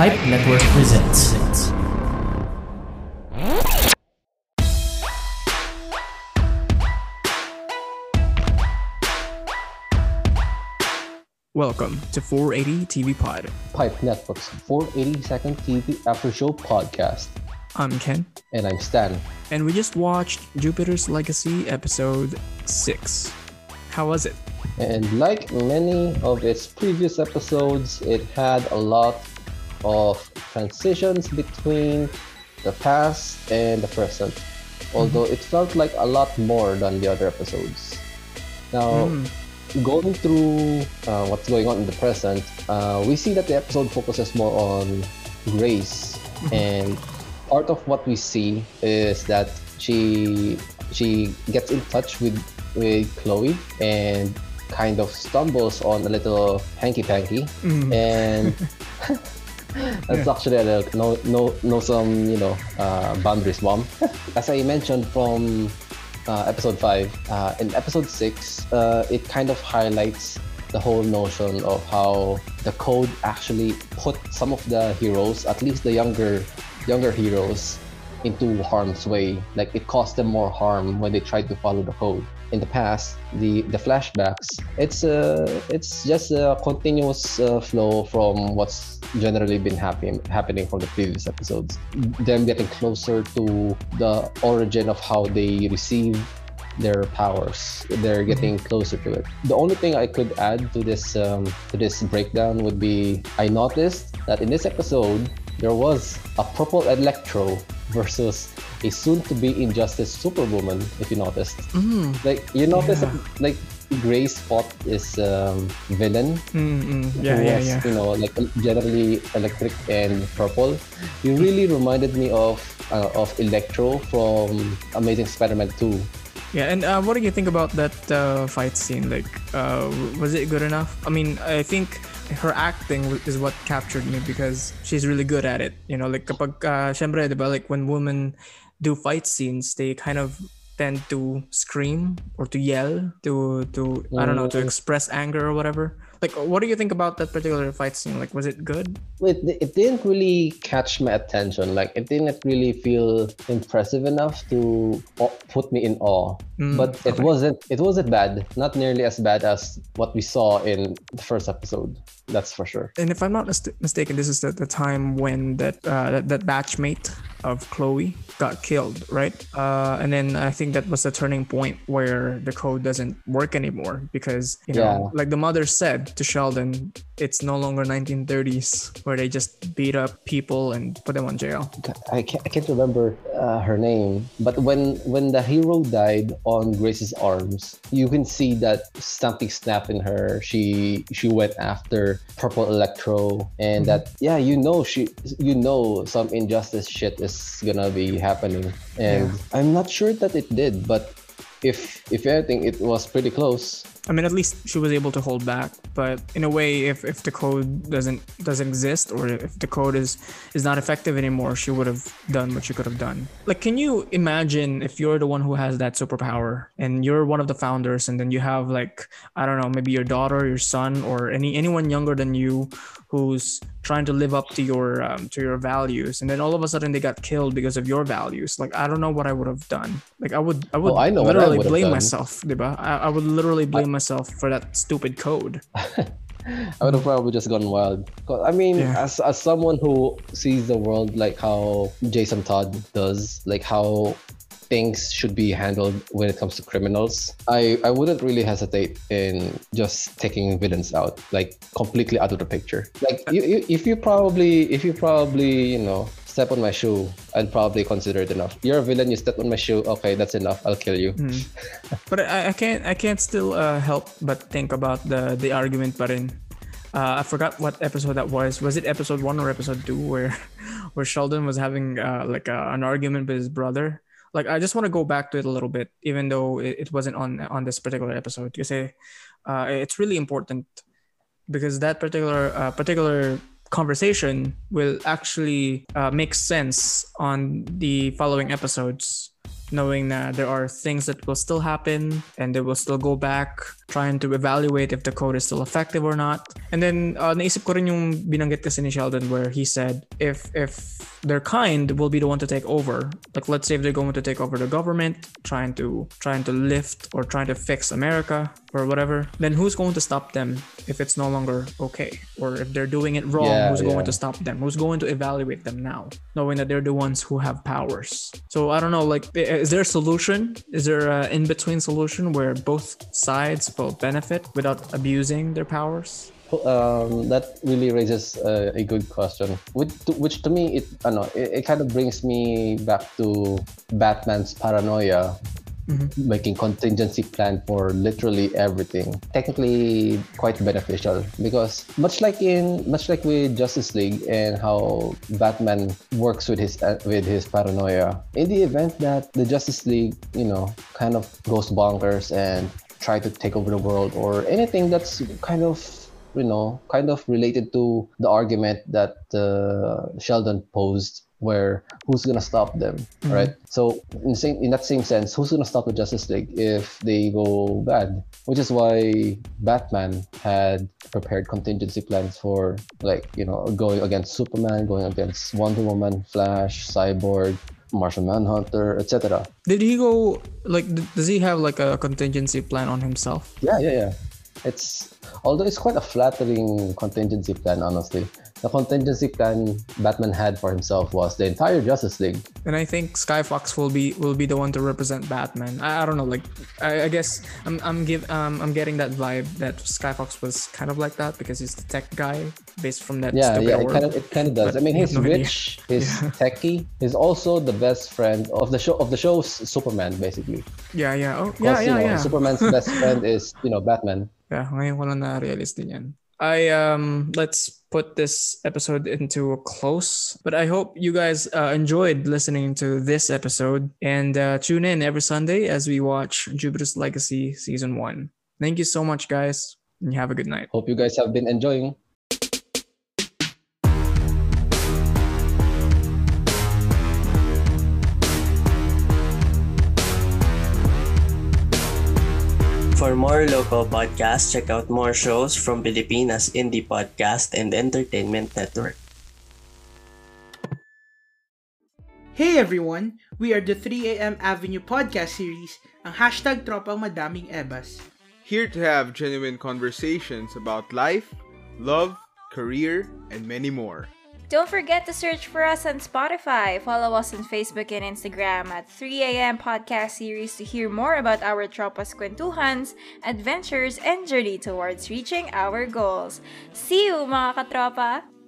Pipe Network presents. Welcome to 480 TV Pod. Pipe Network's 480 Second TV After Show podcast. I'm Ken, And I'm Stan. and we just watched Jupiter's Legacy episode 6. How was it? And like many of its previous episodes, it had a lot of transitions between the past and the present. Although it felt like a lot more than the other episodes. Now, Mm, going through uh, what's going on in the present, uh, we see that the episode focuses more on Grace, and part of what we see is that she she gets in touch with with Chloe and kind of stumbles on a little hanky panky, mm, and that's actually a little, no no no some you know uh, boundaries, mom. As I mentioned from uh, episode five, uh, in episode six, uh, it kind of highlights the whole notion of how the code actually put some of the heroes, at least the younger younger heroes, into harm's way. Like it caused them more harm when they tried to follow the code. In the past, the the flashbacks, it's uh, it's just a continuous uh, flow from what's generally been happen, happening from the previous episodes. Them getting closer to the origin of how they receive their powers. They're getting closer to it. The only thing I could add to this um, to this breakdown would be I noticed that in this episode there was a purple Electro versus a soon-to-be Injustice Superwoman. If you noticed, mm, like you noticed, Yeah. that, like Grace Spot is um, villain mm, mm. who Yeah, yeah, was, yeah. you know, like generally electric and purple. You really reminded me of uh, of Electro from Amazing Spider-Man 2. Yeah, and uh, what do you think about that uh, fight scene? Like, uh, was it good enough? I mean, I think her acting is what captured me because she's really good at it. You know, like kapag, uh, syempre, diba, like when women do fight scenes, they kind of tend to scream or to yell to to I don't know to Mm. express anger or whatever. Like, what do you think about that particular fight scene? Like, was it good? It, it didn't really catch my attention. Like it didn't really feel impressive enough to put me in awe. Mm, but it okay. wasn't it wasn't bad. Not nearly as bad as what we saw in the first episode. That's for sure. and if I'm not mis- mistaken, this is the, the time when that, uh, that that batchmate of Chloe got killed, right? Uh, and then I think that was the turning point where the code doesn't work anymore because you know, Yeah. like the mother said to Sheldon, it's no longer 1930s where they just beat up people and put them on jail. I can't, I can't remember uh, her name, but when when the hero died on Grace's arms, you can see that something snapped in her. She she went after Purple Electro, and that yeah, you know she you know some injustice shit is gonna be happening, and I'm not sure that it did, but if if anything, it was pretty close. I mean, at least she was able to hold back. But in a way, if, if the code doesn't doesn't exist or if the code is is not effective anymore, she would have done what she could have done. Like, can you imagine if you're the one who has that superpower and you're one of the founders, and then you have like I don't know, maybe your daughter, your son, or any anyone younger than you who's trying to live up to your um, to your values, and then all of a sudden they got killed because of your values. Like, I don't know what I would have done. Like, I would I would Oh, I know I literally would blame done. myself, diba? I, I would literally blame myself for that stupid code. I would have probably just gone wild. I mean, Yeah. as as someone who sees the world like how Jason Todd does, like how things should be handled when it comes to criminals, I I wouldn't really hesitate in just taking villains out, like completely out of the picture. Like uh, you, you, if you probably if you probably you know step on my shoe, I'd probably consider it enough. You're a villain, you step on my shoe, okay, that's enough. I'll kill you. Hmm. But I, I can't I can't still uh, help but think about the the argument but in uh, I forgot what episode that was. Was it episode one or episode two where where Sheldon was having uh, like uh, an argument with his brother? Like I just want to go back to it a little bit, even though it, it wasn't on on this particular episode. You say uh, it's really important because that particular uh, particular conversation will actually uh, make sense on the following episodes knowing that there are things that will still happen and they will still go back trying to evaluate if the code is still effective or not. And then uh, naisip ko rin yung binanggit kasi ni Sheldon where he said if if their kind will be the one to take over. Like let's say if they're going to take over the government, trying to trying to lift or trying to fix America or whatever, then who's going to stop them if it's no longer okay? Or if they're doing it wrong, Yeah, who's going to stop them? Who's going to evaluate them now, knowing that they're the ones who have powers? So I don't know. Like, is there a solution? Is there an in-between solution where both sides benefit without abusing their powers? Um, that really raises a, a good question, which to, which to me it, I know, it, it kind of brings me back to Batman's paranoia, making contingency plan for literally everything. Technically, quite beneficial because much like in much like with Justice League and how Batman works with his uh, with his paranoia. In the event that the Justice League, you know, kind of goes bonkers and try to take over the world or anything that's kind of you know, kind of related to the argument that uh, Sheldon posed, where who's gonna stop them, right? So in same in that same sense, who's gonna stop the Justice League if they go bad? Which is why Batman had prepared contingency plans for like you know going against Superman, going against Wonder Woman, Flash, Cyborg. Martian Manhunter, etc. Did he go like? d- Does he have like a contingency plan on himself? Yeah, yeah, yeah. It's although it's quite a flattering contingency plan, honestly. The contingency plan Batman had for himself was the entire Justice League. And I think Skyfox will be will be the one to represent Batman. I, I don't know, like I, I guess I'm I'm give um I'm getting that vibe that Skyfox was kind of like that because he's the tech guy based from that Yeah, yeah, it kind of it kind of does. But I mean, he's no idea. rich, he's techie, he's also the best friend of the show of the show's Superman, basically. yeah, yeah. Oh, 'Cause, yeah, you yeah, know, yeah. Superman's best friend is you know Batman. Yeah, ngayon ko lang na-realize din yan. I um let's put this episode into a close. But I hope you guys uh, enjoyed listening to this episode and uh, tune in every Sunday as we watch Jupiter's Legacy season 1. Thank you so much guys and have a good night. Hope you guys have been enjoying. For more local podcasts, check out more shows from Pilipinas Indie Podcast and Entertainment Network. Hey everyone! We are the 3am Avenue podcast series, ang hashtag tropang madaming ebas. Here to have genuine conversations about life, love, career, and many more. Don't forget to search for us on Spotify. Follow us on Facebook and Instagram at 3am Podcast Series to hear more about our Tropas Kwentuhans, adventures, and journey towards reaching our goals. See you, mga katropa!